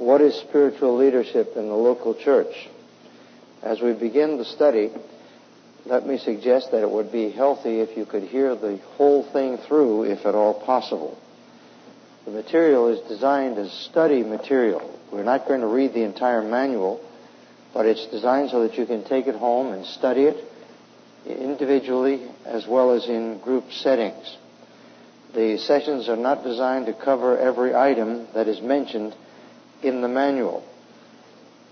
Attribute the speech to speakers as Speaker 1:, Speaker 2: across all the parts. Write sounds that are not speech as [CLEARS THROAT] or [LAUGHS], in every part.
Speaker 1: what is spiritual leadership in the local church? As we begin the study, let me suggest that it would be healthy if you could hear the whole thing through, if at all possible. The material is designed as study material. We're not going to read the entire manual, but it's designed so that you can take it home and study it individually as well as in group settings. The sessions are not designed to cover every item that is mentioned in the manual.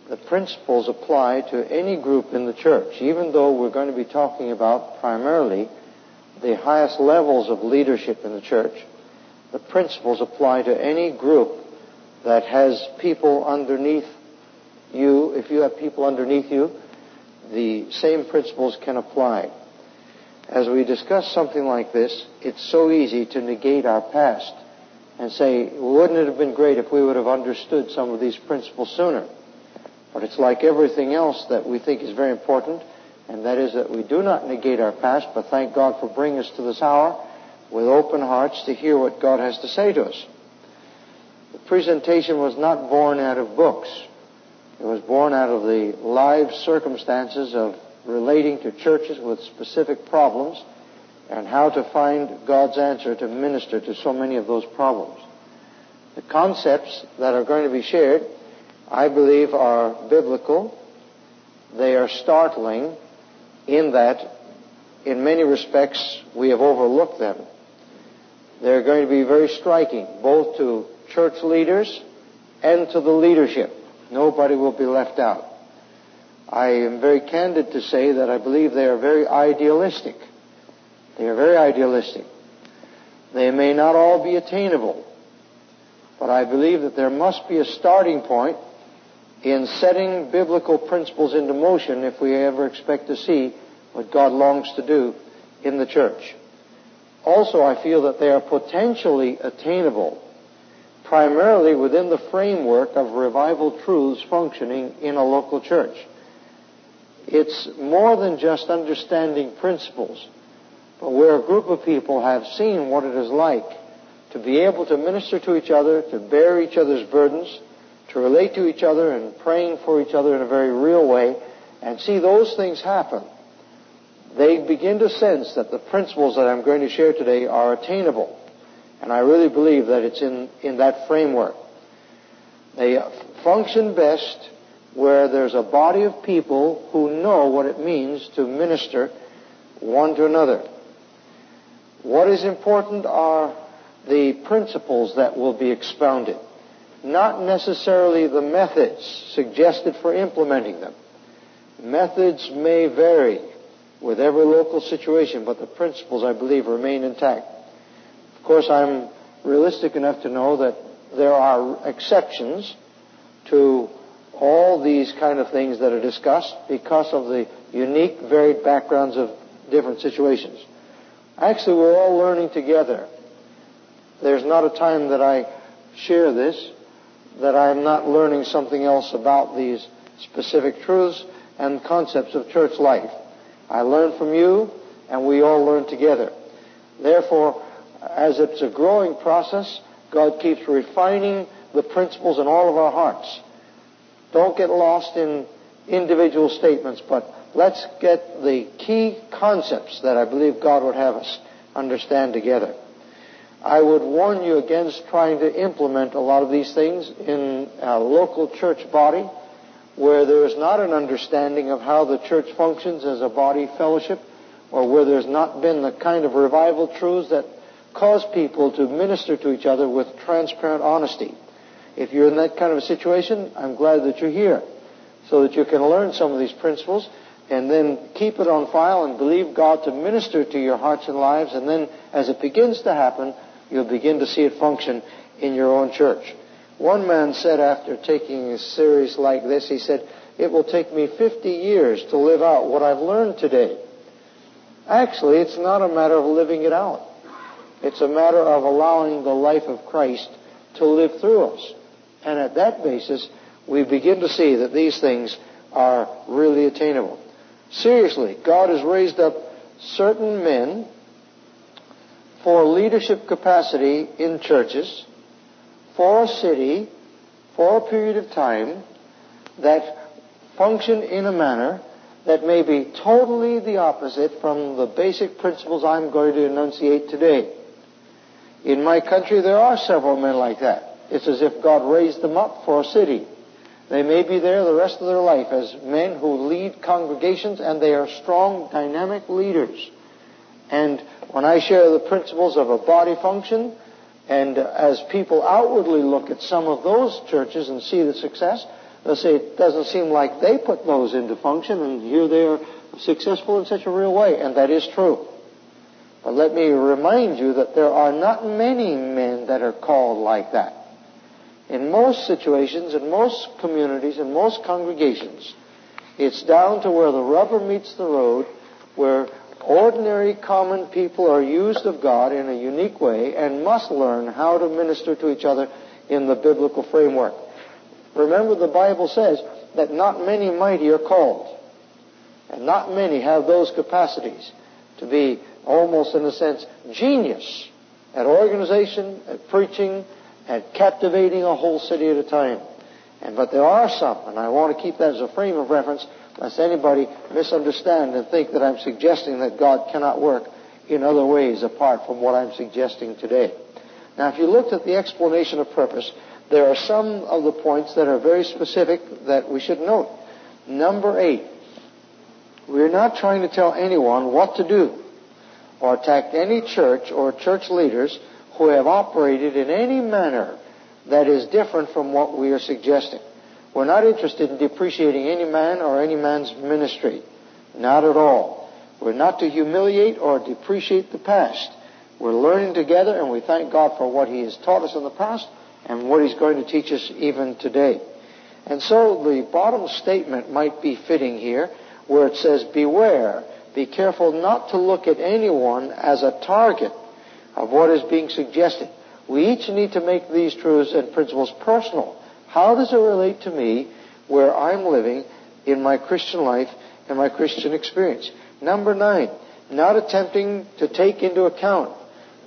Speaker 1: The principles apply to any group in the church, even though we're going to be talking about primarily the highest levels of leadership in the church. The principles apply to any group that has people underneath you. If you have people underneath you, the same principles can apply. As we discuss something like this, it's so easy to negate our past and say, wouldn't it have been great if we would have understood some of these principles sooner? But it's like everything else that we think is very important, and that is that we do not negate our past, but thank God for bringing us to this hour with open hearts to hear what God has to say to us. The presentation was not born out of books. It was born out of the live circumstances of relating to churches with specific problems and how to find God's answer to minister to so many of those problems. The concepts that are going to be shared, I believe, are biblical. They are startling in that, in many respects, we have overlooked them. They're going to be very striking, both to church leaders and to the leadership. Nobody will be left out. I am very candid to say that I believe they are very idealistic. They are very idealistic. They may not all be attainable, but I believe that there must be a starting point in setting biblical principles into motion if we ever expect to see what God longs to do in the church. Also, I feel that they are potentially attainable primarily within the framework of revival truths functioning in a local church. It's more than just understanding principles, but where a group of people have seen what it is like to be able to minister to each other, to bear each other's burdens, to relate to each other and praying for each other in a very real way, and see those things happen, they begin to sense that the principles that I'm going to share today are attainable. And I really believe that it's in, in that framework. They function best where there's a body of people who know what it means to minister one to another. What is important are the principles that will be expounded, not necessarily the methods suggested for implementing them. Methods may vary with every local situation, but the principles, I believe, remain intact. Of course, I'm realistic enough to know that there are exceptions to all these kind of things that are discussed because of the unique, varied backgrounds of different situations. Actually, we're all learning together. There's not a time that I share this that I'm not learning something else about these specific truths and concepts of church life. I learn from you, and we all learn together. Therefore, as it's a growing process, God keeps refining the principles in all of our hearts. Don't get lost in individual statements, but let's get the key concepts that I believe God would have us understand together. I would warn you against trying to implement a lot of these things in a local church body where there is not an understanding of how the church functions as a body fellowship or where there's not been the kind of revival truths that cause people to minister to each other with transparent honesty. If you're in that kind of a situation, I'm glad that you're here so that you can learn some of these principles and then keep it on file and believe God to minister to your hearts and lives. And then as it begins to happen, you'll begin to see it function in your own church. One man said after taking a series like this, he said, it will take me 50 years to live out what I've learned today. Actually, it's not a matter of living it out. It's a matter of allowing the life of Christ to live through us. And at that basis, we begin to see that these things are really attainable. Seriously, God has raised up certain men for leadership capacity in churches, for a city, for a period of time that function in a manner that may be totally the opposite from the basic principles I'm going to enunciate today. In my country, there are several men like that. It's as if God raised them up for a city. They may be there the rest of their life as men who lead congregations, and they are strong, dynamic leaders. And when I share the principles of a body function, and as people outwardly look at some of those churches and see the success, they'll say it doesn't seem like they put those into function, and here they are successful in such a real way, and that is true. But let me remind you that there are not many men that are called like that. In most situations, in most communities, in most congregations, it's down to where the rubber meets the road, where ordinary common people are used of God in a unique way and must learn how to minister to each other in the biblical framework. Remember the Bible says that not many mighty are called. And not many have those capacities to be almost in a sense genius at organization, at preaching, at captivating a whole city at a time. And but there are some, and I want to keep that as a frame of reference, lest anybody misunderstand and think that I'm suggesting that God cannot work in other ways apart from what I'm suggesting today. Now, if you looked at the explanation of purpose, there are some of the points that are very specific that we should note. Number eight, we're not trying to tell anyone what to do or attack any church or church leaders who have operated in any manner that is different from what we are suggesting. We're not interested in depreciating any man or any man's ministry. Not at all. We're not to humiliate or depreciate the past. We're learning together and we thank God for what He has taught us in the past and what He's going to teach us even today. And so the bottom statement might be fitting here where it says, beware, be careful not to look at anyone as a target of what is being suggested. We each need to make these truths and principles personal. How does it relate to me where I'm living in my Christian life and my Christian experience? Number nine, not attempting to take into account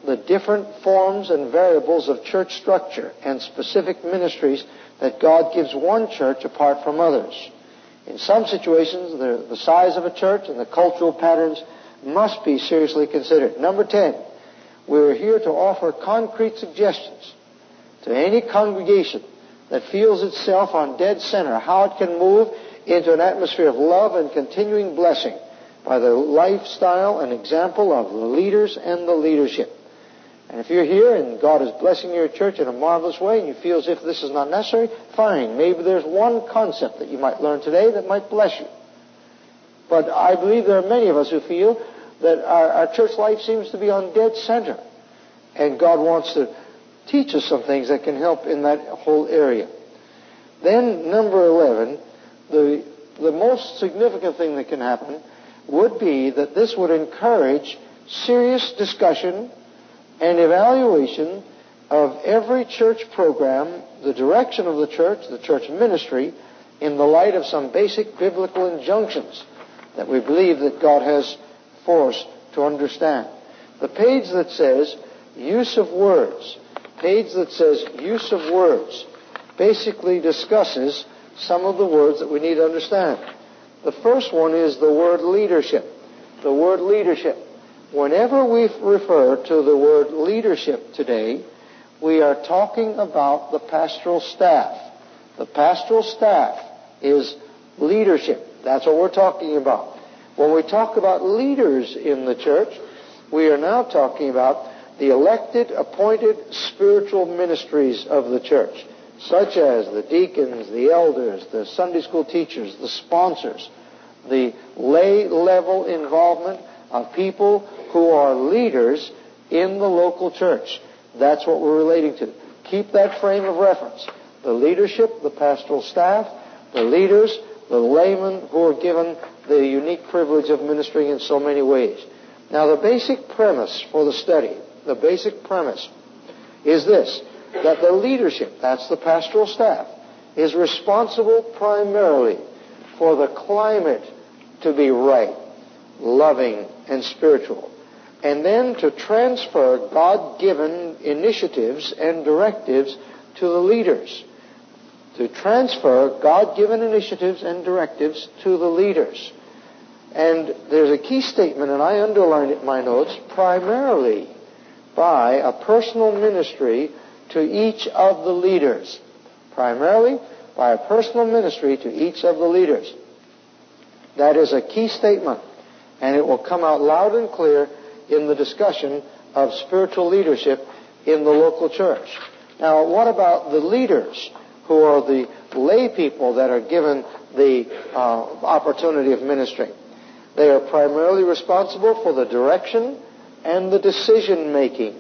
Speaker 1: the different forms and variables of church structure and specific ministries that God gives one church apart from others. In some situations, the, size of a church and the cultural patterns must be seriously considered. Number 10, we're here to offer concrete suggestions to any congregation that feels itself on dead center how it can move into an atmosphere of love and continuing blessing by the lifestyle and example of the leaders and the leadership. And if you're here and God is blessing your church in a marvelous way and you feel as if this is not necessary, fine. Maybe there's one concept that you might learn today that might bless you. But I believe there are many of us who feel that our, our church life seems to be on dead center. And God wants to teach us some things that can help in that whole area. Then, number 11, the, the most significant thing that can happen would be that this would encourage serious discussion and evaluation of every church program, the direction of the church, the church ministry, in the light of some basic biblical injunctions that we believe that God has force to understand. The page that says use of words, page that says use of words, basically discusses some of the words that we need to understand. The first one is the word leadership. The word leadership. Whenever we refer to the word leadership today, we are talking about the pastoral staff. The pastoral staff is leadership. That's what we're talking about. When we talk about leaders in the church, we are now talking about the elected, appointed spiritual ministries of the church, such as the deacons, the elders, the Sunday school teachers, the sponsors, the lay level involvement of people who are leaders in the local church. That's what we're relating to. Keep that frame of reference. The leadership, the pastoral staff, the leaders, the laymen who are given the unique privilege of ministering in so many ways. Now, the basic premise for the study, the basic premise is this that the leadership, that's the pastoral staff, is responsible primarily for the climate to be right, loving, and spiritual. And then to transfer God given initiatives and directives to the leaders. To transfer God-given initiatives and directives to the leaders. And there's a key statement, and I underlined it in my notes, primarily by a personal ministry to each of the leaders. Primarily by a personal ministry to each of the leaders. That is a key statement, and it will come out loud and clear in the discussion of spiritual leadership in the local church. Now, what about the leaders who are the lay people that are given the uh, opportunity of ministering? They are primarily responsible for the direction and the decision making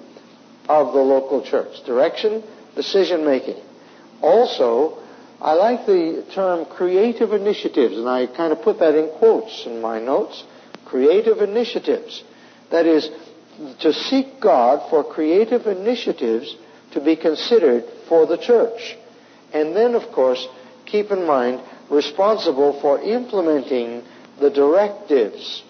Speaker 1: of the local church. Direction, decision making. Also, I like the term creative initiatives, and I kind of put that in quotes in my notes. Creative initiatives. That is, to seek God for creative initiatives to be considered for the church. And then, of course, keep in mind, responsible for implementing the directives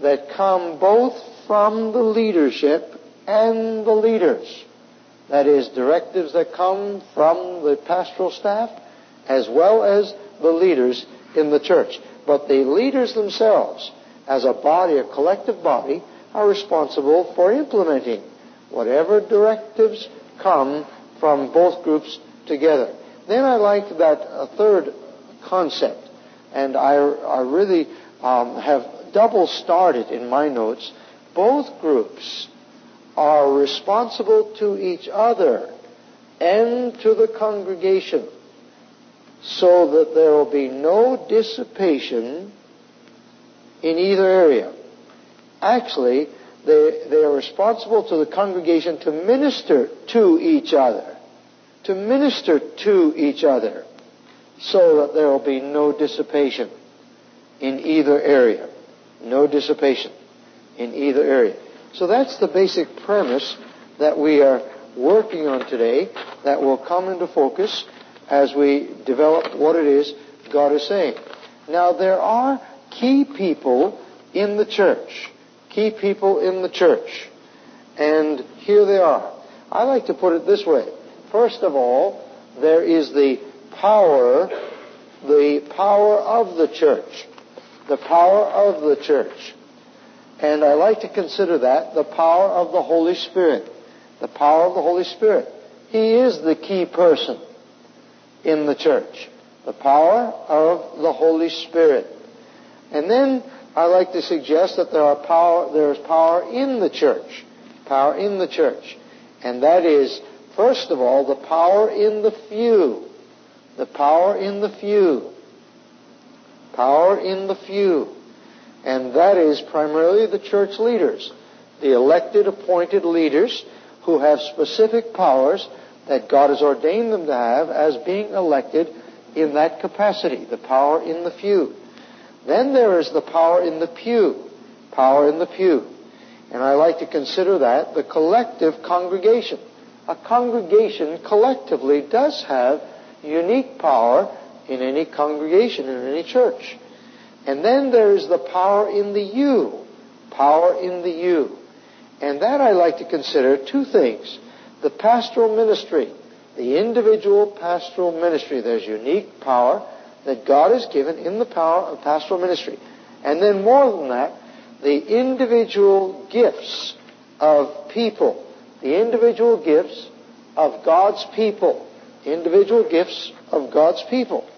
Speaker 1: that come both from the leadership and the leaders. That is, directives that come from the pastoral staff as well as the leaders in the church. But the leaders themselves, as a body, a collective body, are responsible for implementing whatever directives come from both groups together. Then I like that uh, third concept, and I, I really um, have double started in my notes. Both groups are responsible to each other and to the congregation so that there will be no dissipation in either area. Actually, they, they are responsible to the congregation to minister to each other. To minister to each other so that there will be no dissipation in either area. No dissipation in either area. So that's the basic premise that we are working on today that will come into focus as we develop what it is God is saying. Now, there are key people in the church. Key people in the church. And here they are. I like to put it this way. First of all, there is the power, the power of the church. The power of the church. And I like to consider that the power of the Holy Spirit. The power of the Holy Spirit. He is the key person in the church. The power of the Holy Spirit. And then I like to suggest that there are power, there is power in the church. Power in the church. And that is, first of all, the power in the few. The power in the few. Power in the few. And that is primarily the church leaders. The elected, appointed leaders who have specific powers that God has ordained them to have as being elected in that capacity, the power in the few. Then there is the power in the pew, power in the pew. And I like to consider that the collective congregation. A congregation collectively does have unique power in any congregation, in any church. And then there is the power in the you, power in the you. And that I like to consider two things the pastoral ministry, the individual pastoral ministry. There's unique power that God has given in the power of pastoral ministry. And then more than that, the individual gifts of people, the individual gifts of God's people, individual gifts of God's people.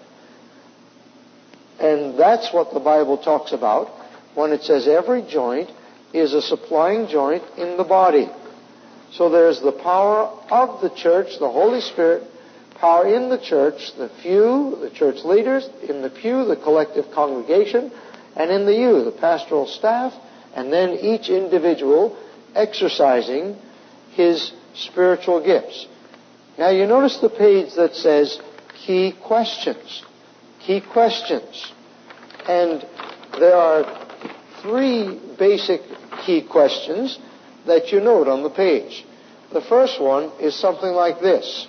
Speaker 1: And that's what the Bible talks about when it says every joint is a supplying joint in the body. So there's the power of the church, the Holy Spirit, power in the church, the few, the church leaders, in the pew, the collective congregation, and in the you, the pastoral staff, and then each individual exercising his spiritual gifts. Now you notice the page that says key questions. Key questions. And there are three basic key questions that you note on the page. The first one is something like this.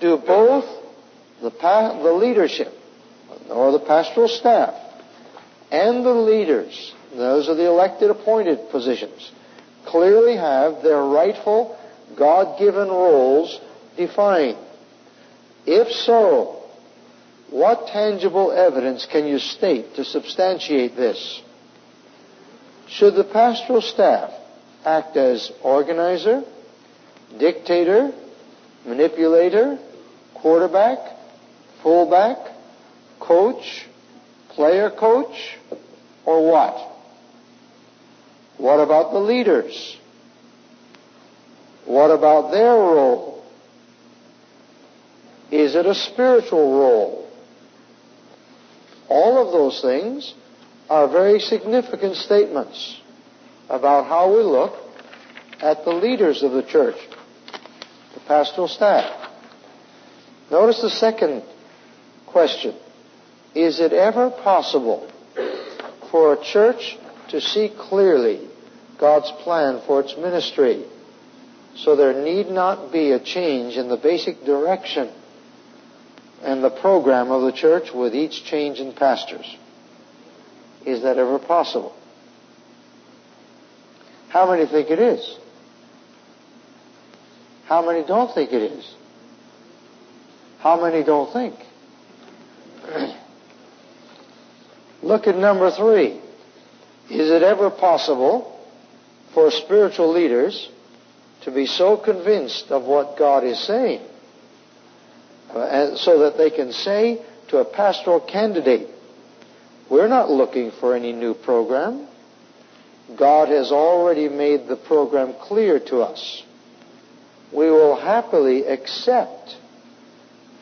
Speaker 1: Do both the, pa- the leadership, or the pastoral staff, and the leaders, those are the elected appointed positions, clearly have their rightful God-given roles defined? If so, What tangible evidence can you state to substantiate this? Should the pastoral staff act as organizer, dictator, manipulator, quarterback, fullback, coach, player coach, or what? What about the leaders? What about their role? Is it a spiritual role? All of those things are very significant statements about how we look at the leaders of the church, the pastoral staff. Notice the second question. Is it ever possible for a church to see clearly God's plan for its ministry so there need not be a change in the basic direction and the program of the church with each change in pastors? Is that ever possible? How many think it is? How many don't think it is? How many don't think? [CLEARS THROAT] Look at number three. Is it ever possible for spiritual leaders to be so convinced of what God is saying uh, so that they can say to a pastoral candidate, we're not looking for any new program. God has already made the program clear to us. We will happily accept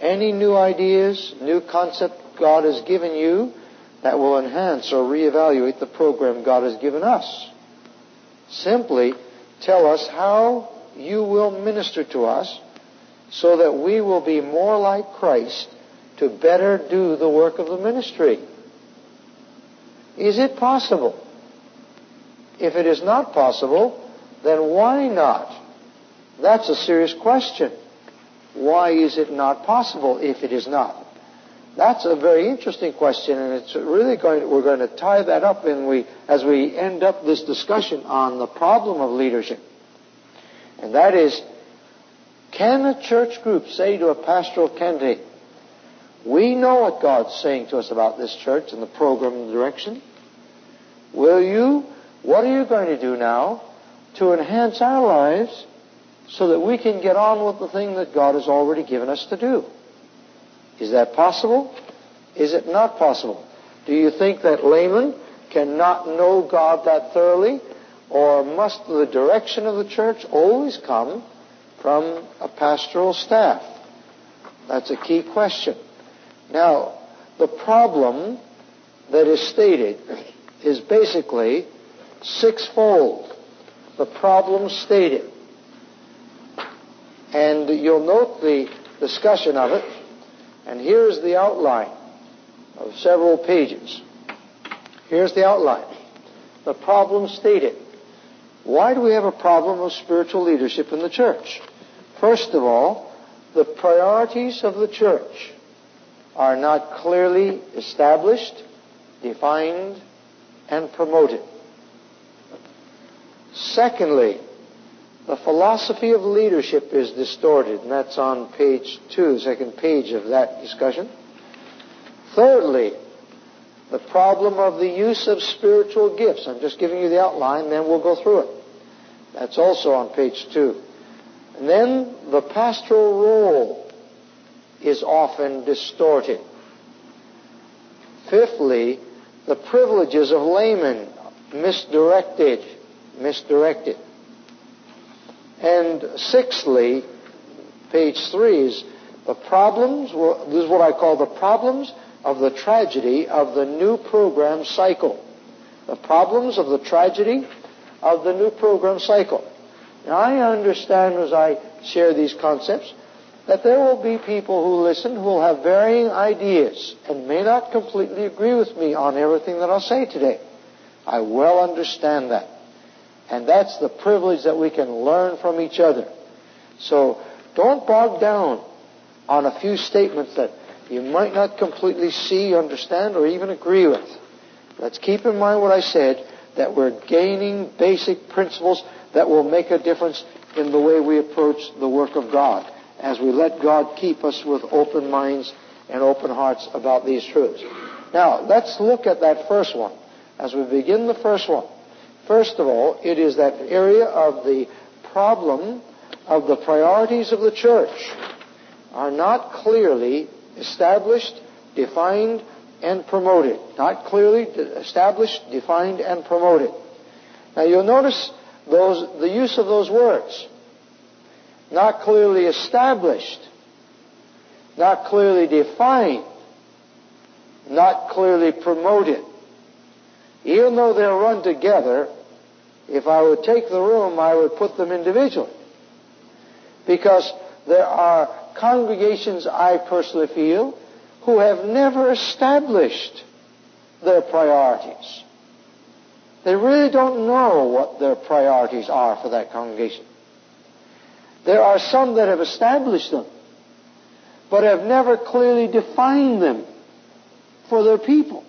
Speaker 1: any new ideas, new concept God has given you that will enhance or reevaluate the program God has given us. Simply tell us how you will minister to us so that we will be more like Christ to better do the work of the ministry. Is it possible? If it is not possible, then why not? That's a serious question. Why is it not possible if it is not? That's a very interesting question, and it's really going. We're going to tie that up in we as we end up this discussion on the problem of leadership, and that is, can a church group say to a pastoral candidate, "We know what God's saying to us about this church and the program and the direction. Will you? What are you going to do now to enhance our lives so that we can get on with the thing that God has already given us to do?" Is that possible? Is it not possible? Do you think that laymen cannot know God that thoroughly? Or must the direction of the church always come from a pastoral staff? That's a key question. Now, the problem that is stated is basically sixfold. The problem stated. And you'll note the discussion of it and here's the outline of several pages. Here's the outline. The problem stated. Why do we have a problem of spiritual leadership in the church? First of all, the priorities of the church are not clearly established, defined, and promoted. Secondly, the philosophy of leadership is distorted, and that's on page two, second page of that discussion. Thirdly, the problem of the use of spiritual gifts. I'm just giving you the outline, then we'll go through it. That's also on page two. And then the pastoral role is often distorted. Fifthly, the privileges of laymen misdirected, misdirected. And sixthly, page three is the problems, this is what I call the problems of the tragedy of the new program cycle. The problems of the tragedy of the new program cycle. Now I understand as I share these concepts that there will be people who listen who will have varying ideas and may not completely agree with me on everything that I'll say today. I well understand that. And that's the privilege that we can learn from each other. So don't bog down on a few statements that you might not completely see, understand, or even agree with. Let's keep in mind what I said, that we're gaining basic principles that will make a difference in the way we approach the work of God as we let God keep us with open minds and open hearts about these truths. Now, let's look at that first one. As we begin the first one, first of all, it is that area of the problem of the priorities of the church are not clearly established, defined, and promoted. Not clearly established, defined, and promoted. Now you'll notice those, the use of those words. Not clearly established, not clearly defined, not clearly promoted. Even though they'll run together, if I would take the room, I would put them individually. Because there are congregations, I personally feel, who have never established their priorities. They really don't know what their priorities are for that congregation. There are some that have established them, but have never clearly defined them for their people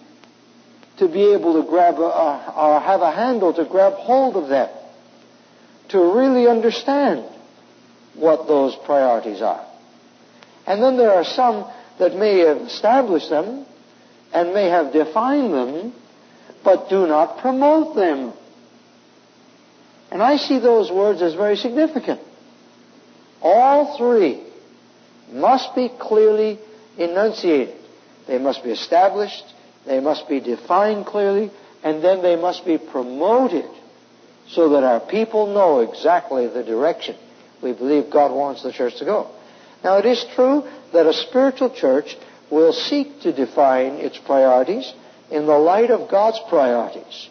Speaker 1: to be able to grab or have a handle to grab hold of them, to really understand what those priorities are. And then there are some that may have established them and may have defined them, but do not promote them. And I see those words as very significant. All three must be clearly enunciated. They must be established, they must be defined clearly, and then they must be promoted so that our people know exactly the direction we believe God wants the church to go. Now it is true that a spiritual church will seek to define its priorities in the light of God's priorities.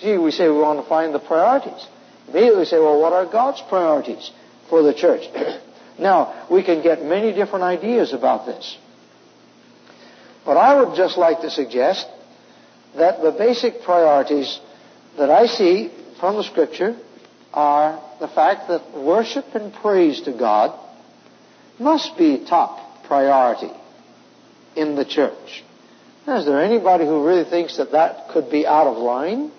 Speaker 1: See, we say we want to find the priorities. Immediately we say, well, what are God's priorities for the church? [CLEARS THROAT] now, we can get many different ideas about this. But I would just like to suggest that the basic priorities that I see from the Scripture are the fact that worship and praise to God must be top priority in the church. Now, is there anybody who really thinks that that could be out of line?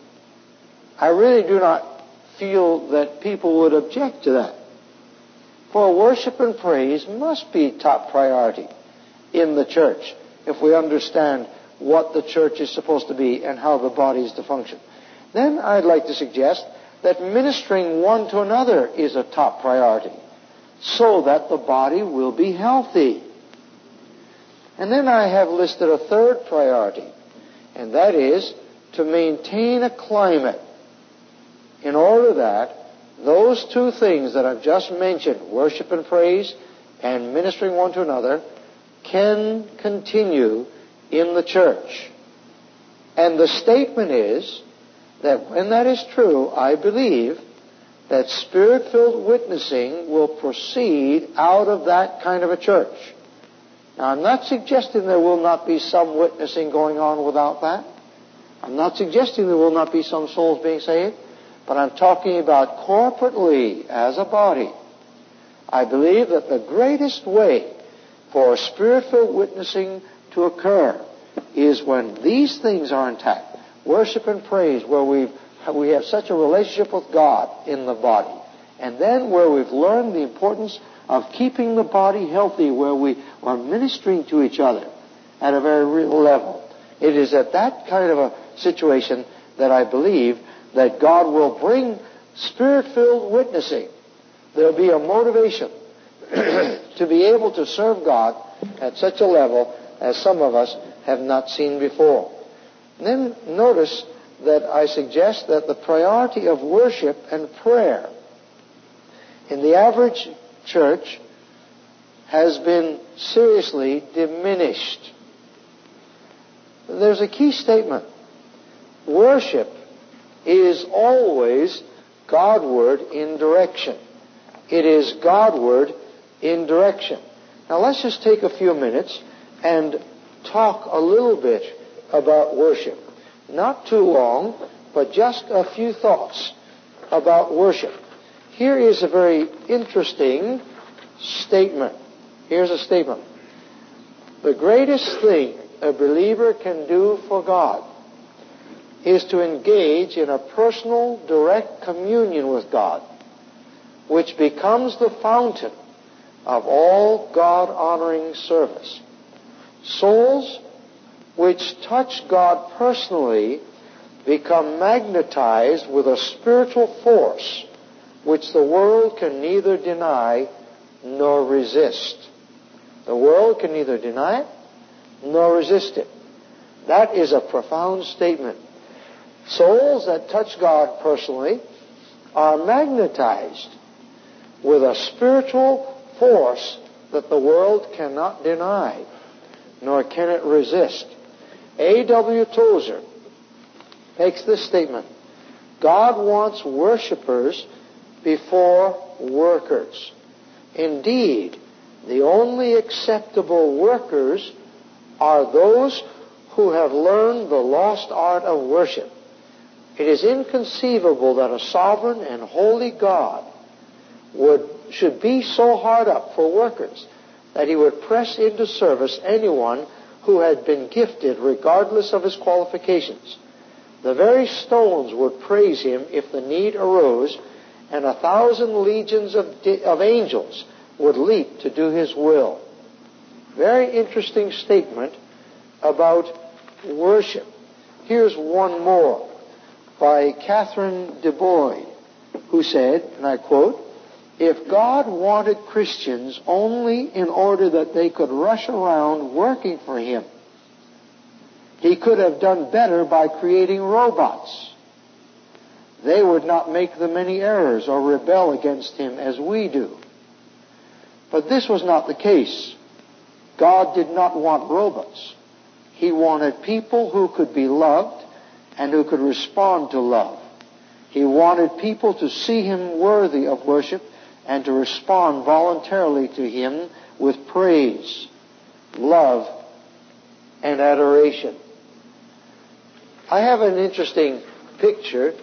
Speaker 1: I really do not feel that people would object to that. For worship and praise must be top priority in the church if we understand what the church is supposed to be and how the body is to function. Then I'd like to suggest that ministering one to another is a top priority so that the body will be healthy. And then I have listed a third priority, and that is to maintain a climate in order that those two things that I've just mentioned, worship and praise and ministering one to another, can continue in the church. And the statement is that when that is true, I believe that spirit filled witnessing will proceed out of that kind of a church. Now, I'm not suggesting there will not be some witnessing going on without that. I'm not suggesting there will not be some souls being saved, but I'm talking about corporately as a body. I believe that the greatest way for spirit filled witnessing to occur is when these things are intact. Worship and praise, where we've we have such a relationship with God in the body. And then where we've learned the importance of keeping the body healthy, where we are ministering to each other at a very real level. It is at that kind of a situation that I believe that God will bring spirit-filled witnessing. There'll be a motivation [CLEARS THROAT] to be able to serve God at such a level as some of us have not seen before. Then notice that I suggest that the priority of worship and prayer in the average church has been seriously diminished. There's a key statement. Worship is always Godward in direction. It is Godward in direction. Now let's just take a few minutes and talk a little bit about worship. Not too long, but just a few thoughts about worship. Here is a very interesting statement. Here's a statement. The greatest thing a believer can do for God is to engage in a personal, direct communion with God, which becomes the fountain of all God honoring service. Souls which touch God personally become magnetized with a spiritual force which the world can neither deny nor resist. The world can neither deny it nor resist it. That is a profound statement. Souls that touch God personally are magnetized with a spiritual force that the world cannot deny, nor can it resist. A.W. Tozer makes this statement God wants worshippers before workers. Indeed, the only acceptable workers are those who have learned the lost art of worship. It is inconceivable that a sovereign and holy God would, should be so hard up for workers that he would press into service anyone who had been gifted regardless of his qualifications. The very stones would praise him if the need arose, and a thousand legions of, of angels would leap to do his will. Very interesting statement about worship. Here's one more by Catherine de Boyd, who said, and I quote, if God wanted Christians only in order that they could rush around working for Him, He could have done better by creating robots. They would not make the many errors or rebel against Him as we do. But this was not the case. God did not want robots. He wanted people who could be loved and who could respond to love. He wanted people to see Him worthy of worship and to respond voluntarily to Him with praise, love, and adoration. I have an interesting picture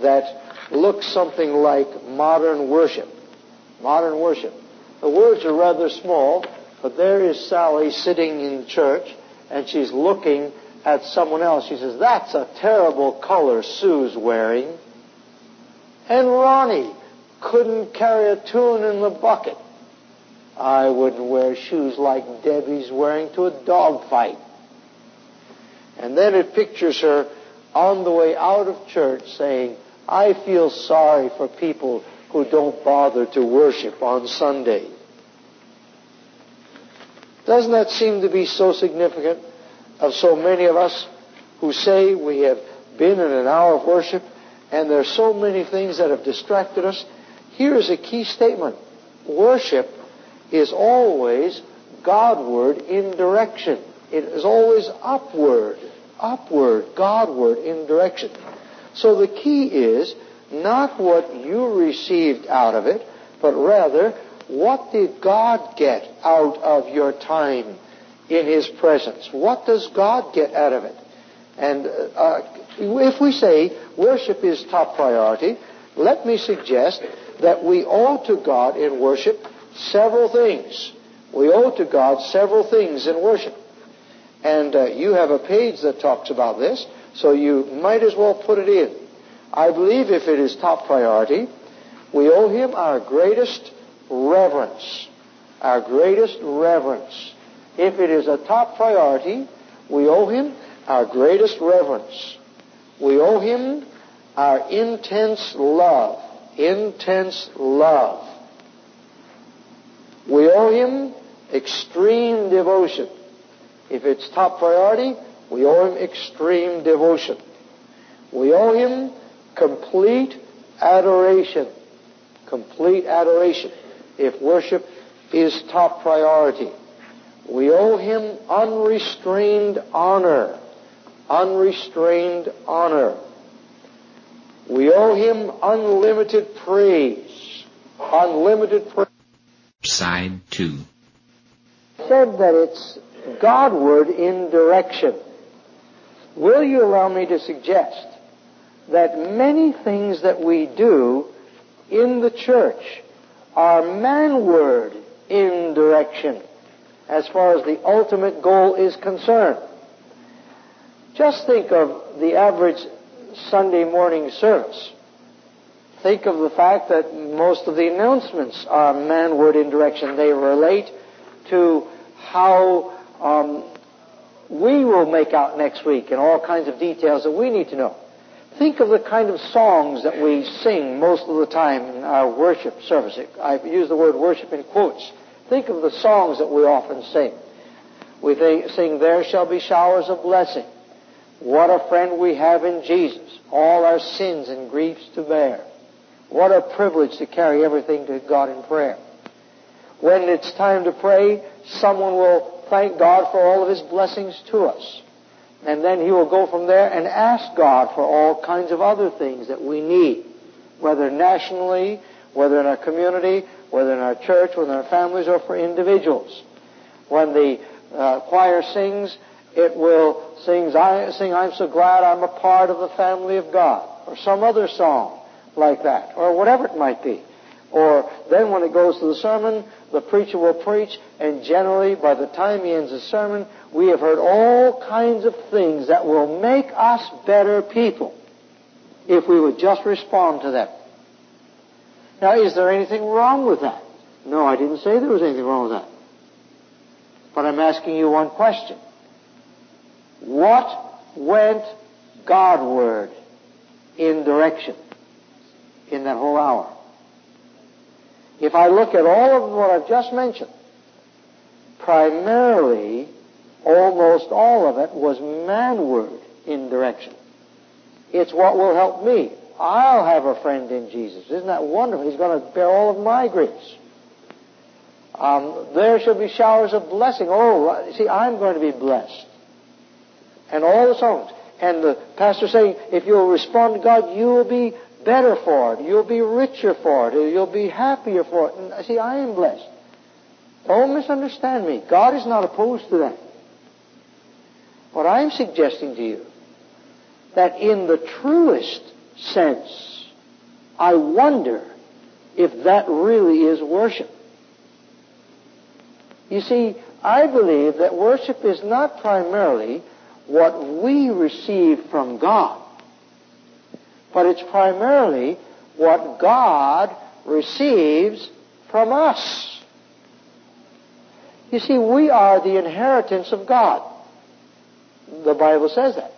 Speaker 1: that looks something like modern worship. Modern worship. The words are rather small, but there is Sally sitting in church and she's looking at someone else. She says, That's a terrible color Sue's wearing. And Ronnie couldn't carry a tune in the bucket. I wouldn't wear shoes like Debbie's wearing to a dog fight. And then it pictures her on the way out of church saying, I feel sorry for people who don't bother to worship on Sunday. Doesn't that seem to be so significant of so many of us who say we have been in an hour of worship and there's so many things that have distracted us? Here is a key statement. Worship is always Godward in direction. It is always upward, upward, Godward in direction. So the key is not what you received out of it, but rather what did God get out of your time in His presence? What does God get out of it? And uh, if we say worship is top priority, let me suggest that we owe to God in worship several things. We owe to God several things in worship. And uh, you have a page that talks about this, so you might as well put it in. I believe if it is top priority, we owe Him our greatest reverence. Our greatest reverence. If it is a top priority, we owe Him our greatest reverence. We owe Him our intense love. Intense love. We owe Him extreme devotion. If it's top priority, we owe Him extreme devotion. We owe Him complete adoration. Complete adoration if worship is top priority. We owe him unrestrained honor. Unrestrained honor. We owe him unlimited praise. Unlimited praise.
Speaker 2: Side 2.
Speaker 1: Said that it's Godward in direction. Will you allow me to suggest that many things that we do in the church are manward in direction as far as the ultimate goal is concerned. Just think of the average Sunday morning service. Think of the fact that most of the announcements are manward in direction. They relate to how um, we will make out next week and all kinds of details that we need to know. Think of the kind of songs that we sing most of the time in our worship service. I use the word worship in quotes. Think of the songs that we often sing. We sing, There shall be showers of blessing. What a friend we have in Jesus. All our sins and griefs to bear. What a privilege to carry everything to God in prayer. When it's time to pray, someone will thank God for all of His blessings to us. And then he will go from there and ask God for all kinds of other things that we need, whether nationally, whether in our community, whether in our church, whether in our families, or for individuals. When the uh, choir sings, it will sing, I, sing, I'm so glad I'm a part of the family of God, or some other song like that, or whatever it might be. Or then when it goes to the sermon, the preacher will preach, and generally by the time he ends the sermon, we have heard all kinds of things that will make us better people if we would just respond to them. Now, is there anything wrong with that? No, I didn't say there was anything wrong with that. But I'm asking you one question. What went Godward in direction? in that whole hour. If I look at all of what I've just mentioned, primarily, almost all of it was manward in direction. It's what will help me. I'll have a friend in Jesus. Isn't that wonderful? He's going to bear all of my griefs. Um, there shall be showers of blessing. Oh, see, I'm going to be blessed. And all the songs. And the pastor saying, if you'll respond to God, you will be better for it. You'll be richer for it. You'll be happier for it. And I see, I am blessed. Don't misunderstand me. God is not opposed to that. What I'm suggesting to you, that in the truest sense, I wonder if that really is worship. You see, I believe that worship is not primarily what we receive from God but it's primarily what God receives from us. You see, we are the inheritance of God. The Bible says that.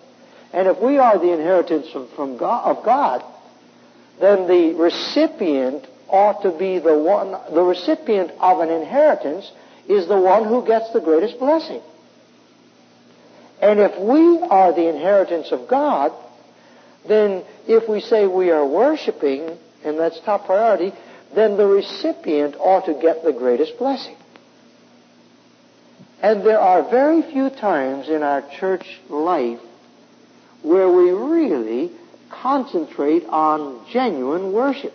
Speaker 1: And if we are the inheritance from God, of God, then the recipient ought to be the one, the recipient of an inheritance is the one who gets the greatest blessing. And if we are the inheritance of God, then if we say we are worshiping, and that's top priority, then the recipient ought to get the greatest blessing. And there are very few times in our church life where we really concentrate on genuine worship.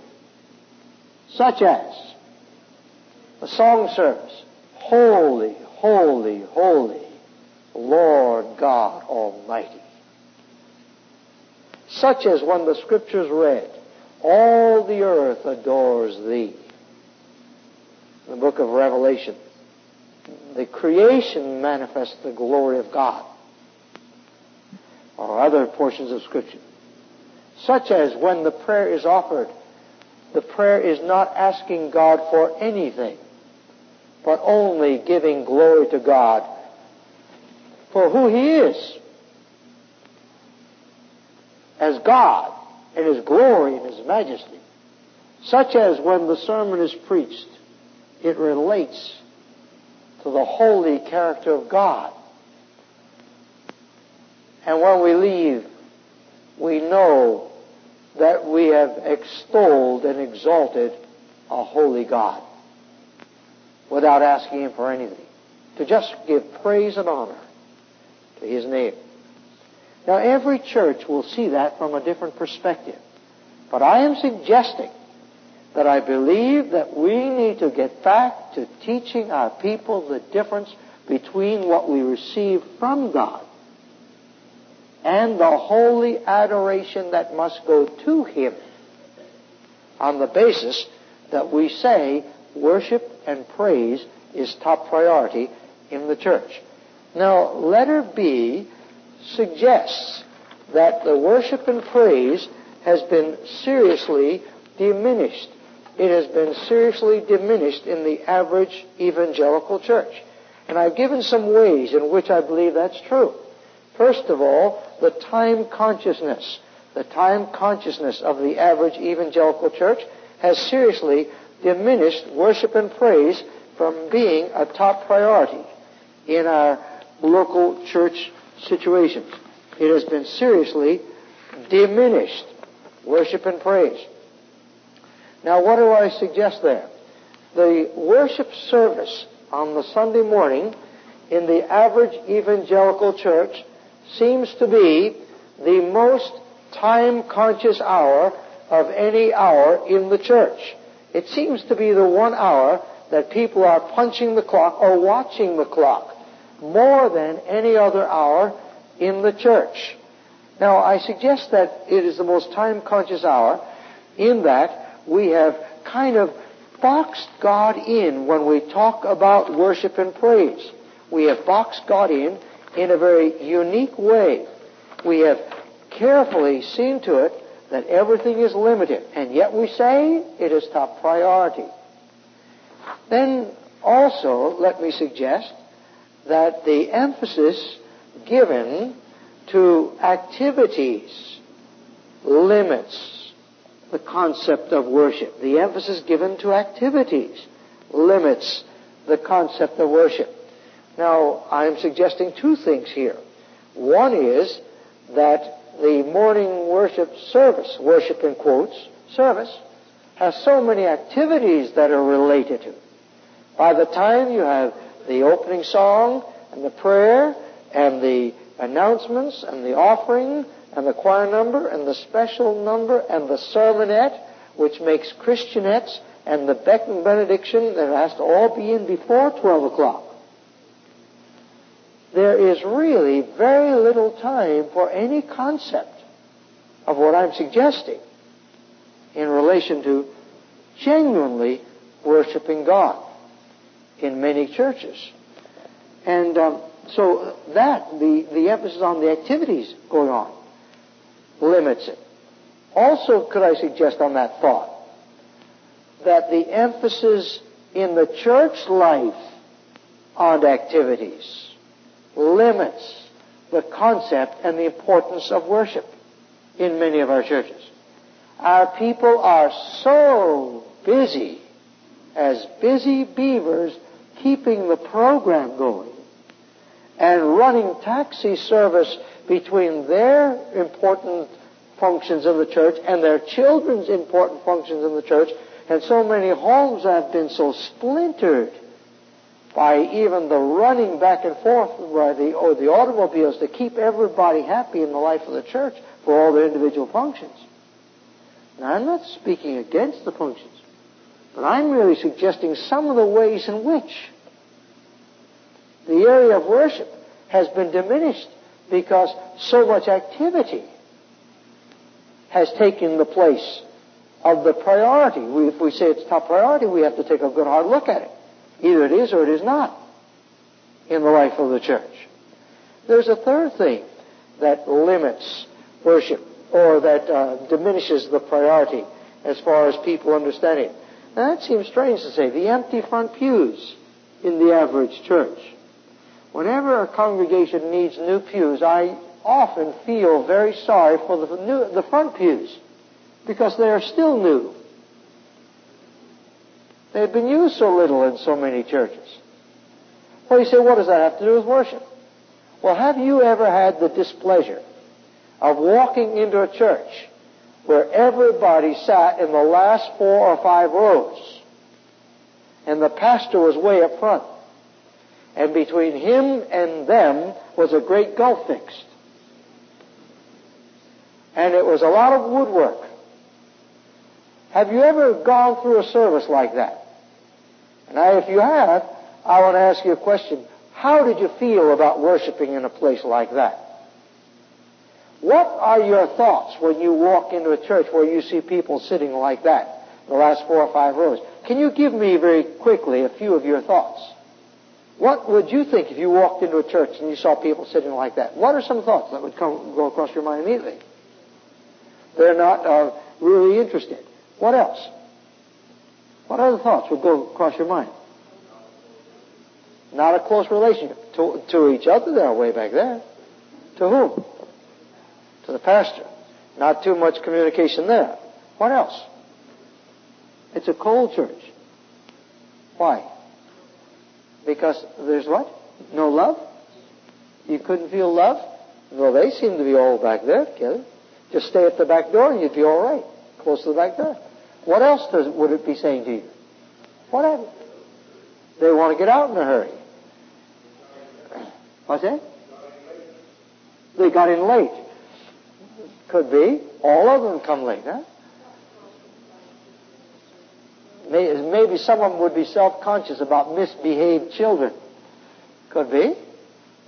Speaker 1: Such as a song service, Holy, Holy, Holy, Lord God Almighty such as when the scriptures read, all the earth adores thee. The book of Revelation. The creation manifests the glory of God. Or other portions of scripture. Such as when the prayer is offered, the prayer is not asking God for anything, but only giving glory to God for who He is as God in His glory and His majesty. Such as when the sermon is preached, it relates to the holy character of God. And when we leave, we know that we have extolled and exalted a holy God without asking Him for anything. To just give praise and honor His name. Now, every church will see that from a different perspective. But I am suggesting that I believe that we need to get back to teaching our people the difference between what we receive from God and the holy adoration that must go to Him on the basis that we say worship and praise is top priority in the church. Now, letter B suggests that the worship and praise has been seriously diminished. It has been seriously diminished in the average evangelical church. And I've given some ways in which I believe that's true. First of all, the time consciousness. The time consciousness of the average evangelical church has seriously diminished worship and praise from being a top priority in our local church situations. It has been seriously diminished worship and praise. Now, what do I suggest there? The worship service on the Sunday morning in the average evangelical church seems to be the most time conscious hour of any hour in the church. It seems to be the one hour that people are punching the clock or watching the clock more than any other hour in the church. Now, I suggest that it is the most time conscious hour in that we have kind of boxed God in when we talk about worship and praise. We have boxed God in in a very unique way. We have carefully seen to it that everything is limited, and yet we say it is top priority. Then also, let me suggest that the emphasis given to activities limits the concept of worship. The emphasis given to activities limits the concept of worship. Now, I'm suggesting two things here. One is that the morning worship service, worship in quotes, service, has so many activities that are related to. By the time you have the opening song and the prayer and the announcements and the offering and the choir number and the special number and the sermonette, which makes Christianettes and the benediction that has to all be in before 12 o'clock. There is really very little time for any concept of what I'm suggesting in relation to genuinely worshiping God in many churches. And um, so that, the, the emphasis on the activities going on, limits it. Also, could I suggest on that thought that the emphasis in the church life on activities limits the concept and the importance of worship in many of our churches. Our people are so busy, as busy beavers, keeping the program going and running taxi service between their important functions in the church and their children's important functions in the church. And so many homes have been so splintered by even the running back and forth by the, or the automobiles to keep everybody happy in the life of the church for all their individual functions. Now, I'm not speaking against the functions, but I'm really suggesting some of the ways in which the area of worship has been diminished because so much activity has taken the place of the priority. We, if we say it's top priority, we have to take a good hard look at it. Either it is or it is not in the life of the church. There's a third thing that limits worship or that uh, diminishes the priority as far as people understand it. Now that seems strange to say. The empty front pews in the average church. Whenever a congregation needs new pews, I often feel very sorry for the, new, the front pews because they are still new. They've been used so little in so many churches. Well, you say, what does that have to do with worship? Well, have you ever had the displeasure of walking into a church where everybody sat in the last four or five rows and the pastor was way up front and between him and them was a great gulf fixed. And it was a lot of woodwork. Have you ever gone through a service like that? Now, if you have, I want to ask you a question. How did you feel about worshiping in a place like that? What are your thoughts when you walk into a church where you see people sitting like that, the last four or five rows? Can you give me very quickly a few of your thoughts? What would you think if you walked into a church and you saw people sitting like that? What are some thoughts that would come, go across your mind immediately? They're not uh, really interested. What else? What other thoughts would go across your mind? Not a close relationship. To, to each other, they're way back there. To whom? To the pastor. Not too much communication there. What else? It's a cold church. Why? Because there's what? No love? You couldn't feel love? Well, they seem to be all back there together. Just stay at the back door and you'd be all right. Close to the back door. What else does, would it be saying to you? Whatever. They want to get out in a hurry. What's that? They got in late. Could be. All of them come late, huh? Maybe some of them would be self-conscious about misbehaved children. Could be.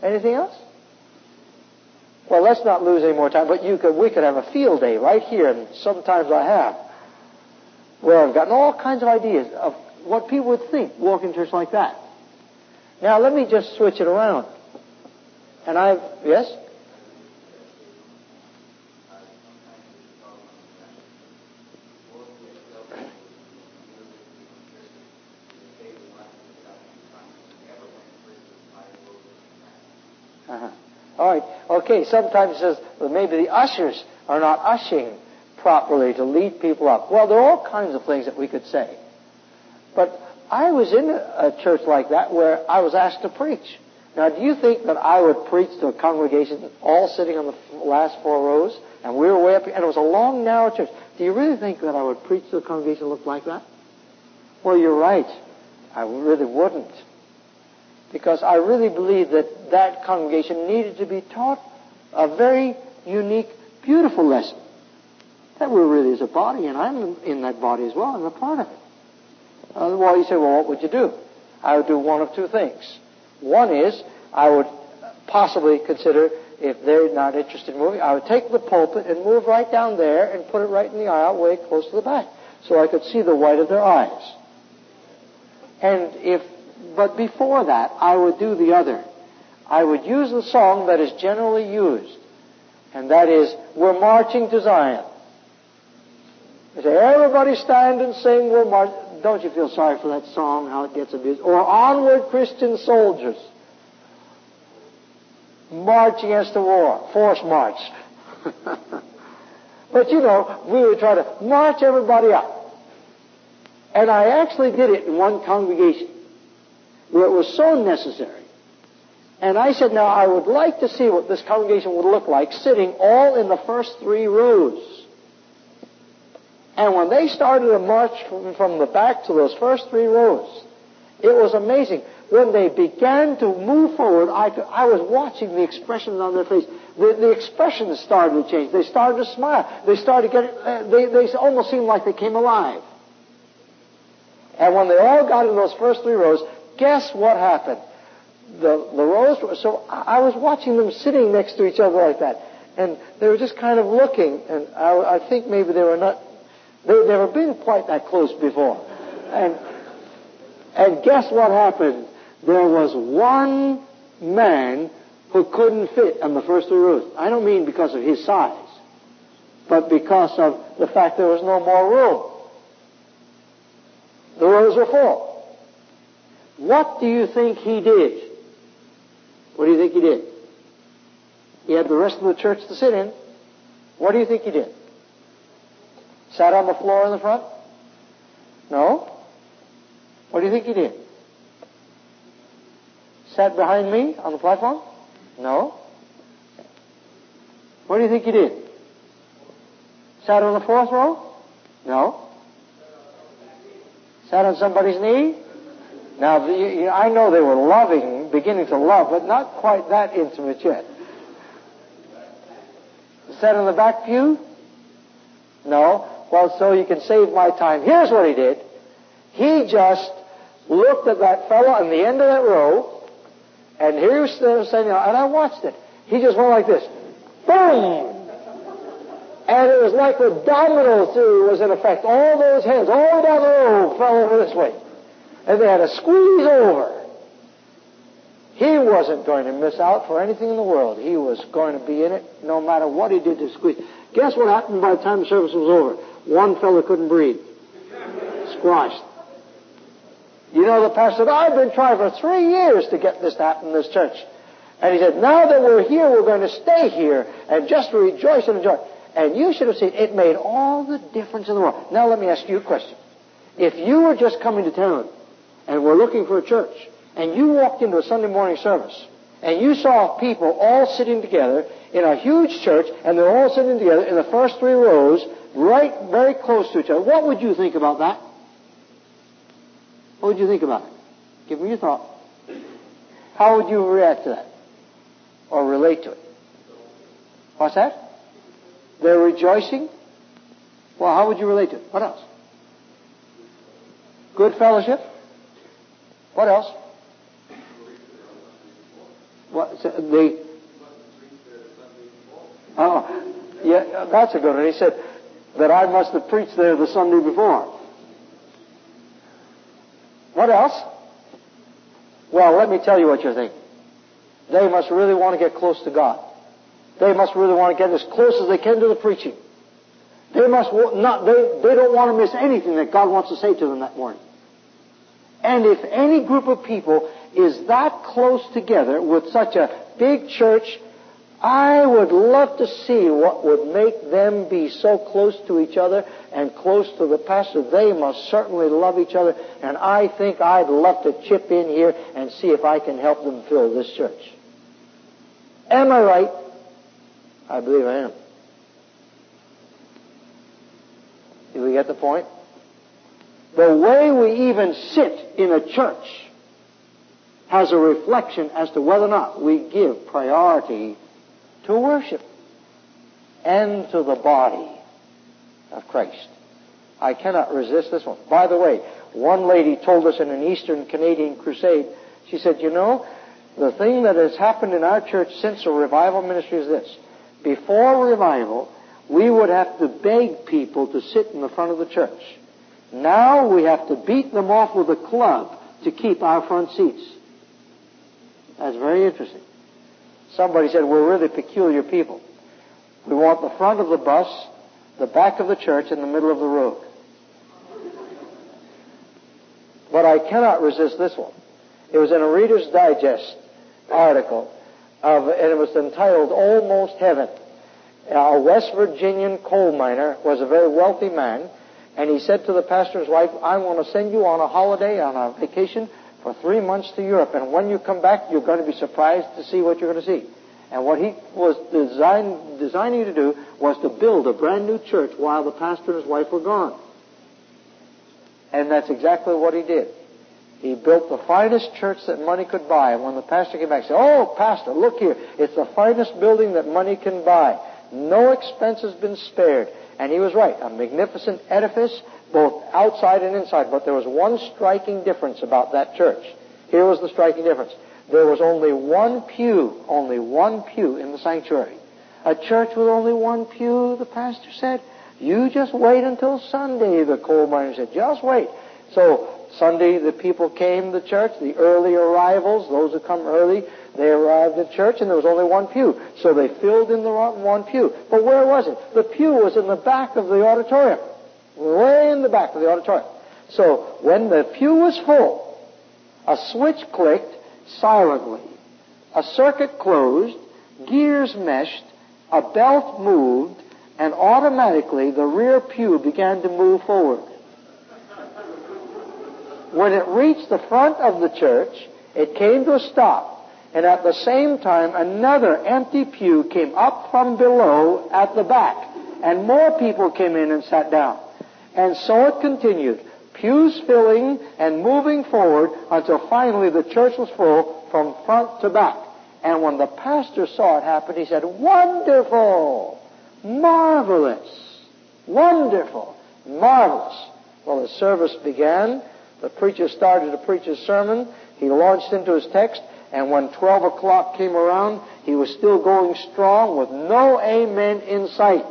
Speaker 1: Anything else? Well, let's not lose any more time, but you could, we could have a field day right here, and sometimes I have, where I've gotten all kinds of ideas of what people would think walking church like that. Now, let me just switch it around. And I've, yes? Uh-huh. All right. Okay. Sometimes it says well, maybe the ushers are not ushing properly to lead people up. Well, there are all kinds of things that we could say. But I was in a church like that where I was asked to preach. Now, do you think that I would preach to a congregation all sitting on the last four rows, and we were way up here, and it was a long, narrow church? Do you really think that I would preach to a congregation that looked like that? Well, you're right. I really wouldn't. Because I really believe that that congregation needed to be taught a very unique, beautiful lesson. That we're really as a body, and I'm in that body as well, I'm a part of it. Uh, well, you say, well, what would you do? I would do one of two things. One is, I would possibly consider, if they're not interested in moving, I would take the pulpit and move right down there and put it right in the aisle, way close to the back, so I could see the white of their eyes. And if, but before that, I would do the other. I would use the song that is generally used, and that is, We're Marching to Zion. I say, everybody stand and sing, we're marching. Don't you feel sorry for that song, how it gets abused? Or Onward Christian Soldiers. March against the war. Force march. [LAUGHS] but you know, we would try to march everybody up. And I actually did it in one congregation where it was so necessary. And I said, now I would like to see what this congregation would look like sitting all in the first three rows. And when they started to march from, from the back to those first three rows, it was amazing. When they began to move forward, I, could, I was watching the expressions on their face. The, the expressions started to change. They started to smile. They started to get, uh, they, they almost seemed like they came alive. And when they all got in those first three rows, guess what happened? The, the rows were, so I was watching them sitting next to each other like that. And they were just kind of looking, and I, I think maybe they were not They've never been quite that close before. And, and guess what happened? There was one man who couldn't fit on the first three rows. I don't mean because of his size, but because of the fact there was no more room. The rows were full. What do you think he did? What do you think he did? He had the rest of the church to sit in. What do you think he did? Sat on the floor in the front? No? What do you think he did? Sat behind me on the platform? No? What do you think he did? Sat on the fourth row? No? Sat on somebody's knee? Now, I know they were loving, beginning to love, but not quite that intimate yet. Sat in the back pew? No. Well, so you can save my time. Here's what he did. He just looked at that fellow in the end of that row, and here he was standing, and I watched it. He just went like this. Boom! And it was like the domino theory was in effect. All those hands all down the row, fell over this way. And they had to squeeze over. He wasn't going to miss out for anything in the world. He was going to be in it no matter what he did to squeeze. Guess what happened by the time the service was over? One fellow couldn't breathe. Squashed. You know, the pastor said, I've been trying for three years to get this to happen in this church. And he said, now that we're here, we're going to stay here and just rejoice and enjoy. And you should have seen it made all the difference in the world. Now let me ask you a question. If you were just coming to town and were looking for a church and you walked into a Sunday morning service and you saw people all sitting together in a huge church and they're all sitting together in the first three rows right very close to each other, what would you think about that? What would you think about it? Give me your thought. How would you react to that? Or relate to it? What's that? They're rejoicing? Well, how would you relate to it? What else? Good fellowship? What else? What, the, oh, yeah, that's a good one. He said that I must have preached there the Sunday before. What else? Well, let me tell you what you're thinking. They must really want to get close to God. They must really want to get as close as they can to the preaching. They must not, they, they don't want to miss anything that God wants to say to them that morning. And if any group of people is that close together with such a big church I would love to see what would make them be so close to each other and close to the pastor. They must certainly love each other, and I think I'd love to chip in here and see if I can help them fill this church. Am I right? I believe I am. Do we get the point? The way we even sit in a church has a reflection as to whether or not we give priority to worship and to the body of Christ. I cannot resist this one. By the way, one lady told us in an Eastern Canadian crusade, she said, you know, the thing that has happened in our church since the revival ministry is this. Before revival, we would have to beg people to sit in the front of the church. Now we have to beat them off with a club to keep our front seats. That's very interesting. Somebody said, we're really peculiar people. We want the front of the bus, the back of the church, and the middle of the road. But I cannot resist this one. It was in a Reader's Digest article, of, and it was entitled Almost Heaven. A West Virginian coal miner was a very wealthy man, and he said to the pastor's wife, I want to send you on a holiday, on a vacation, for three months to Europe. And when you come back, you're going to be surprised to see what you're going to see. And what he was design, designing to do was to build a brand new church while the pastor and his wife were gone. And that's exactly what he did. He built the finest church that money could buy. And when the pastor came back, he said, Oh, pastor, look here. It's the finest building that money can buy. No expense has been spared. And he was right. A magnificent edifice both outside and inside. But there was one striking difference about that church. Here was the striking difference. There was only one pew, only one pew in the sanctuary. A church with only one pew, the pastor said. You just wait until Sunday, the coal miner said. Just wait. So Sunday, the people came to church, the early arrivals, those who come early, they arrived at church and there was only one pew. So they filled in the one pew. But where was it? The pew was in the back of the auditorium way in the back of the auditorium. So when the pew was full, a switch clicked silently. A circuit closed, gears meshed, a belt moved, and automatically the rear pew began to move forward. When it reached the front of the church, it came to a stop, and at the same time another empty pew came up from below at the back, and more people came in and sat down. And so it continued, pews filling and moving forward until finally the church was full from front to back. And when the pastor saw it happen, he said, Wonderful! Marvelous! Wonderful! Marvelous! Well, the service began. The preacher started to preach his sermon. He launched into his text. And when 12 o'clock came around, he was still going strong with no amen in sight.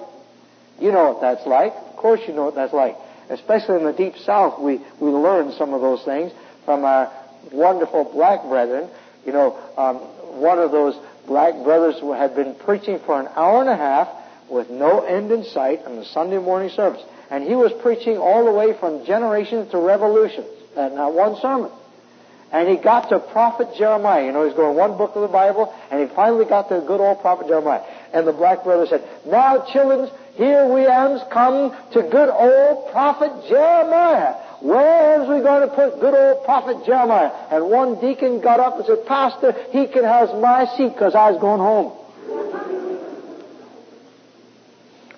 Speaker 1: You know what that's like course you know what that's like. Especially in the deep south, we, we learn some of those things from our wonderful black brethren. You know, um, one of those black brothers who had been preaching for an hour and a half with no end in sight on the Sunday morning service. And he was preaching all the way from generations to revolutions, and not one sermon. And he got to prophet Jeremiah. You know, he's going one book of the Bible, and he finally got to the good old prophet Jeremiah. And the black brother said, Now, children, here we am come to good old prophet Jeremiah. Where's we going to put good old prophet Jeremiah? And one deacon got up and said, Pastor, he can have my seat because I was going home.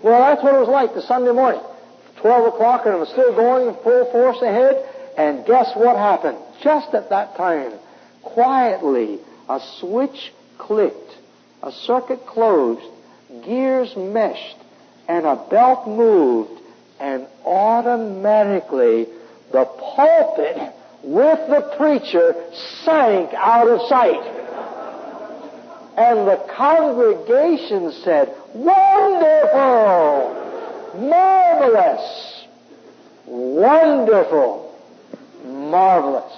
Speaker 1: well, that's what it was like the Sunday morning. 12 o'clock and it was still going full force ahead. And guess what happened? Just at that time, quietly, a switch clicked, a circuit closed, gears meshed, and a belt moved, and automatically the pulpit with the preacher sank out of sight. And the congregation said, Wonderful! Marvelous! Wonderful! Marvelous!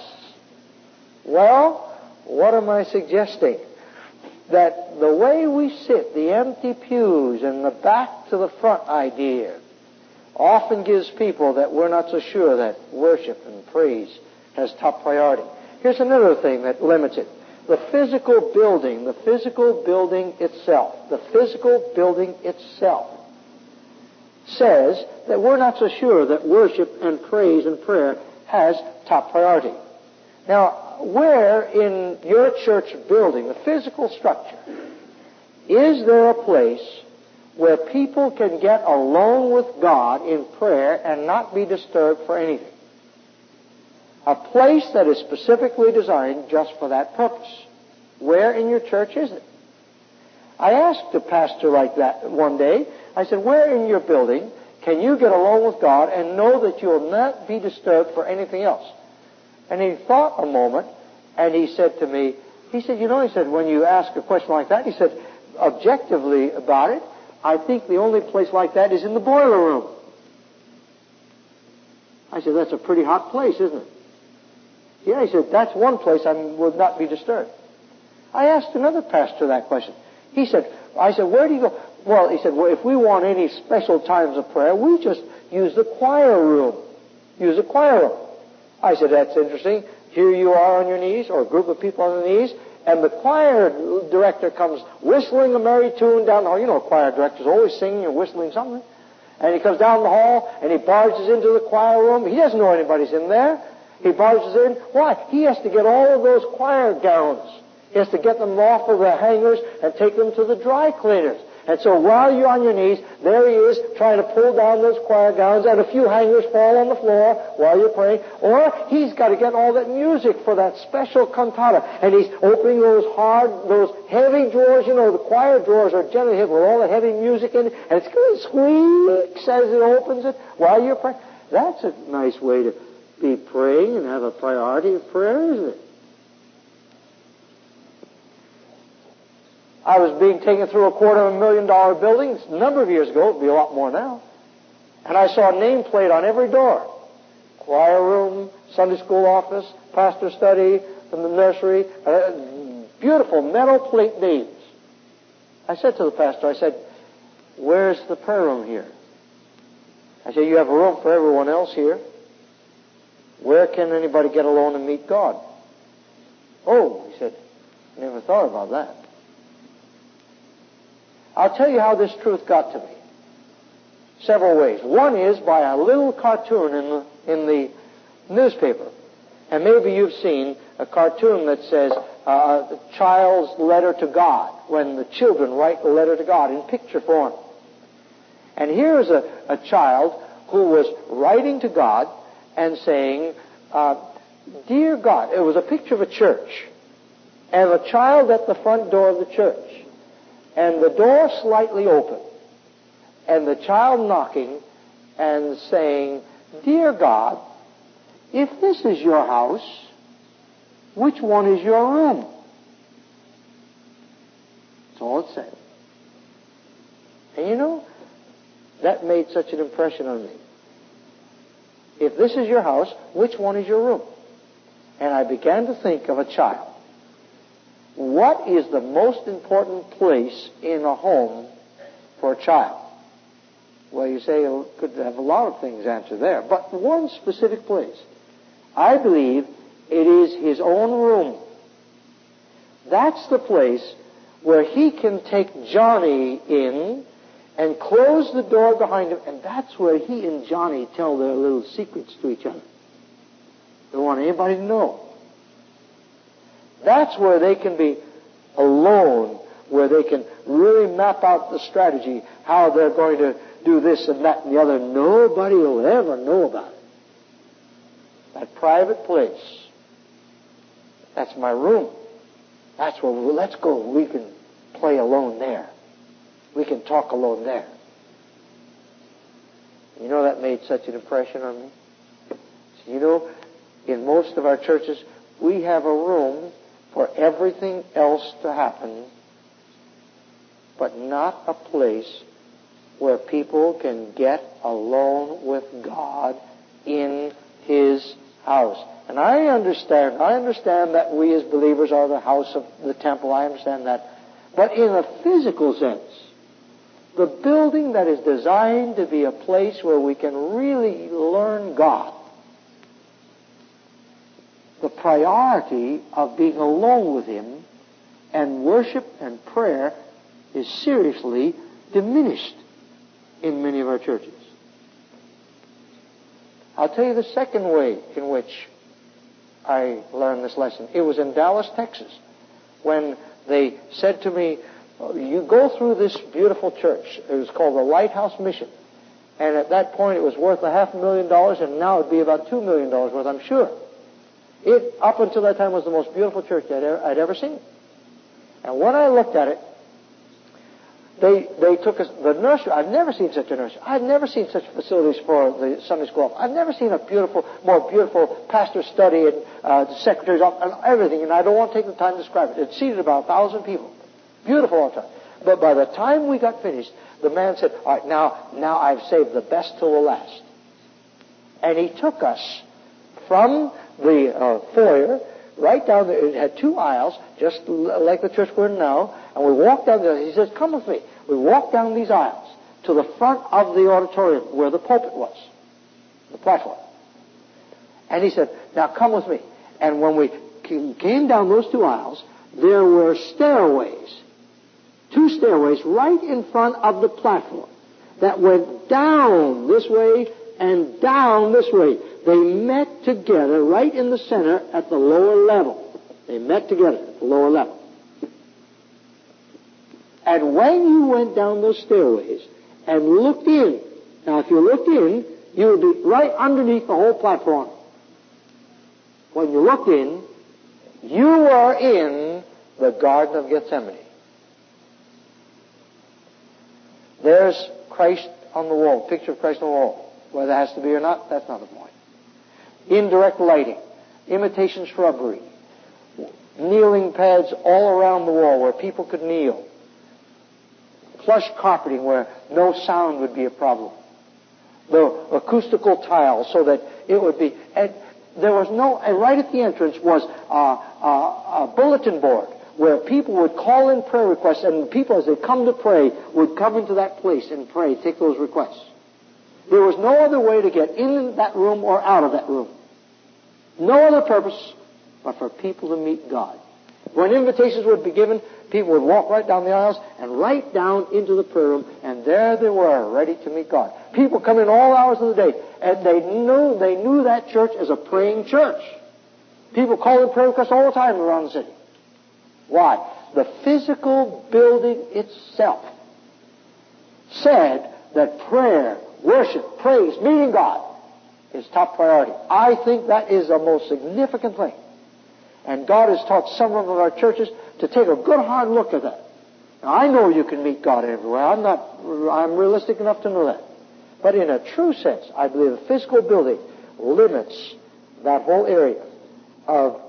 Speaker 1: Well, what am I suggesting? That the way we sit, the empty pews and the back to the front idea, often gives people that we're not so sure that worship and praise has top priority. Here's another thing that limits it. The physical building, the physical building itself, the physical building itself says that we're not so sure that worship and praise and prayer has top priority. Now, where in your church building, the physical structure, is there a place where people can get alone with God in prayer and not be disturbed for anything? A place that is specifically designed just for that purpose. Where in your church is it? I asked a pastor like that one day. I said, where in your building can you get alone with God and know that you'll not be disturbed for anything else? And he thought a moment and he said to me, he said, you know, he said, when you ask a question like that, he said, objectively about it, I think the only place like that is in the boiler room. I said, that's a pretty hot place, isn't it? Yeah, he said, that's one place I would not be disturbed. I asked another pastor that question. He said, I said, where do you go? Well, he said, well, if we want any special times of prayer, we just use the choir room. Use the choir room. I said, that's interesting. Here you are on your knees, or a group of people on their knees, and the choir director comes whistling a merry tune down the hall. You know, choir director's always singing or whistling something. And he comes down the hall, and he barges into the choir room. He doesn't know anybody's in there. He barges in. Why? He has to get all of those choir gowns. He has to get them off of the hangers and take them to the dry cleaners. And so while you're on your knees, there he is trying to pull down those choir gowns and a few hangers fall on the floor while you're praying. Or he's got to get all that music for that special cantata. And he's opening those hard, those heavy drawers. You know, the choir drawers are generally hit with all the heavy music in it. And it's going to squeak as it opens it while you're praying. That's a nice way to be praying and have a priority of prayer, isn't it? I was being taken through a quarter of a million dollar building a number of years ago. It'd be a lot more now. And I saw a nameplate on every door. Choir room, Sunday school office, pastor study, from the nursery. Uh, beautiful metal plate names. I said to the pastor, I said, where's the prayer room here? I said, you have a room for everyone else here. Where can anybody get alone and meet God? Oh, he said, never thought about that. I'll tell you how this truth got to me. Several ways. One is by a little cartoon in the, in the newspaper. And maybe you've seen a cartoon that says, uh, the child's letter to God, when the children write a letter to God in picture form. And here's a, a child who was writing to God and saying, uh, Dear God, it was a picture of a church, and a child at the front door of the church and the door slightly open, and the child knocking and saying, Dear God, if this is your house, which one is your room? That's all it said. And you know, that made such an impression on me. If this is your house, which one is your room? And I began to think of a child what is the most important place in a home for a child? Well, you say you could have a lot of things answered there, but one specific place. I believe it is his own room. That's the place where he can take Johnny in and close the door behind him, and that's where he and Johnny tell their little secrets to each other. They don't want anybody to know. That's where they can be alone, where they can really map out the strategy, how they're going to do this and that and the other. Nobody will ever know about it. That private place. That's my room. That's where we, let's go. We can play alone there. We can talk alone there. You know that made such an impression on me? So you know, in most of our churches, we have a room for everything else to happen, but not a place where people can get alone with God in His house. And I understand, I understand that we as believers are the house of the temple. I understand that. But in a physical sense, the building that is designed to be a place where we can really learn God, the priority of being alone with Him and worship and prayer is seriously diminished in many of our churches. I'll tell you the second way in which I learned this lesson. It was in Dallas, Texas, when they said to me, you go through this beautiful church. It was called the Lighthouse Mission. And at that point it was worth a half a million dollars and now it'd be about two million dollars worth, I'm sure. It, up until that time, was the most beautiful church I'd ever, I'd ever seen. And when I looked at it, they, they took us, the nursery, I've never seen such a nursery. I've never seen such facilities for the Sunday school. I've never seen a beautiful, more beautiful pastor study and uh, secretary's office and everything, and I don't want to take the time to describe it. It seated about a thousand people. Beautiful all the time. But by the time we got finished, the man said, all right, now, now I've saved the best till the last. And he took us from the uh, foyer right down there. It had two aisles, just like the church we're in now. And we walked down there. He says, come with me. We walked down these aisles to the front of the auditorium where the pulpit was, the platform. And he said, now come with me. And when we came down those two aisles, there were stairways, two stairways right in front of the platform that went down this way and down this way. They met together right in the center at the lower level. They met together at the lower level. And when you went down those stairways and looked in, now if you looked in, you would be right underneath the whole platform. When you looked in, you were in the Garden of Gethsemane. There's Christ on the wall, picture of Christ on the wall. Whether it has to be or not, that's not the point. Indirect lighting, imitation shrubbery, kneeling pads all around the wall where people could kneel, plush carpeting where no sound would be a problem, the acoustical tile so that it would be, and there was no, and right at the entrance was a, a, a bulletin board where people would call in prayer requests and people as they come to pray would come into that place and pray, take those requests. There was no other way to get in that room or out of that room. No other purpose but for people to meet God. When invitations would be given, people would walk right down the aisles and right down into the prayer room, and there they were, ready to meet God. People come in all hours of the day, and they knew they knew that church as a praying church. People call in prayer requests all the time around the city. Why? The physical building itself said that prayer, worship, praise, meeting God is top priority. I think that is the most significant thing. And God has taught some of our churches to take a good hard look at that. Now, I know you can meet God everywhere. I'm not, I'm realistic enough to know that. But in a true sense, I believe a physical building limits that whole area of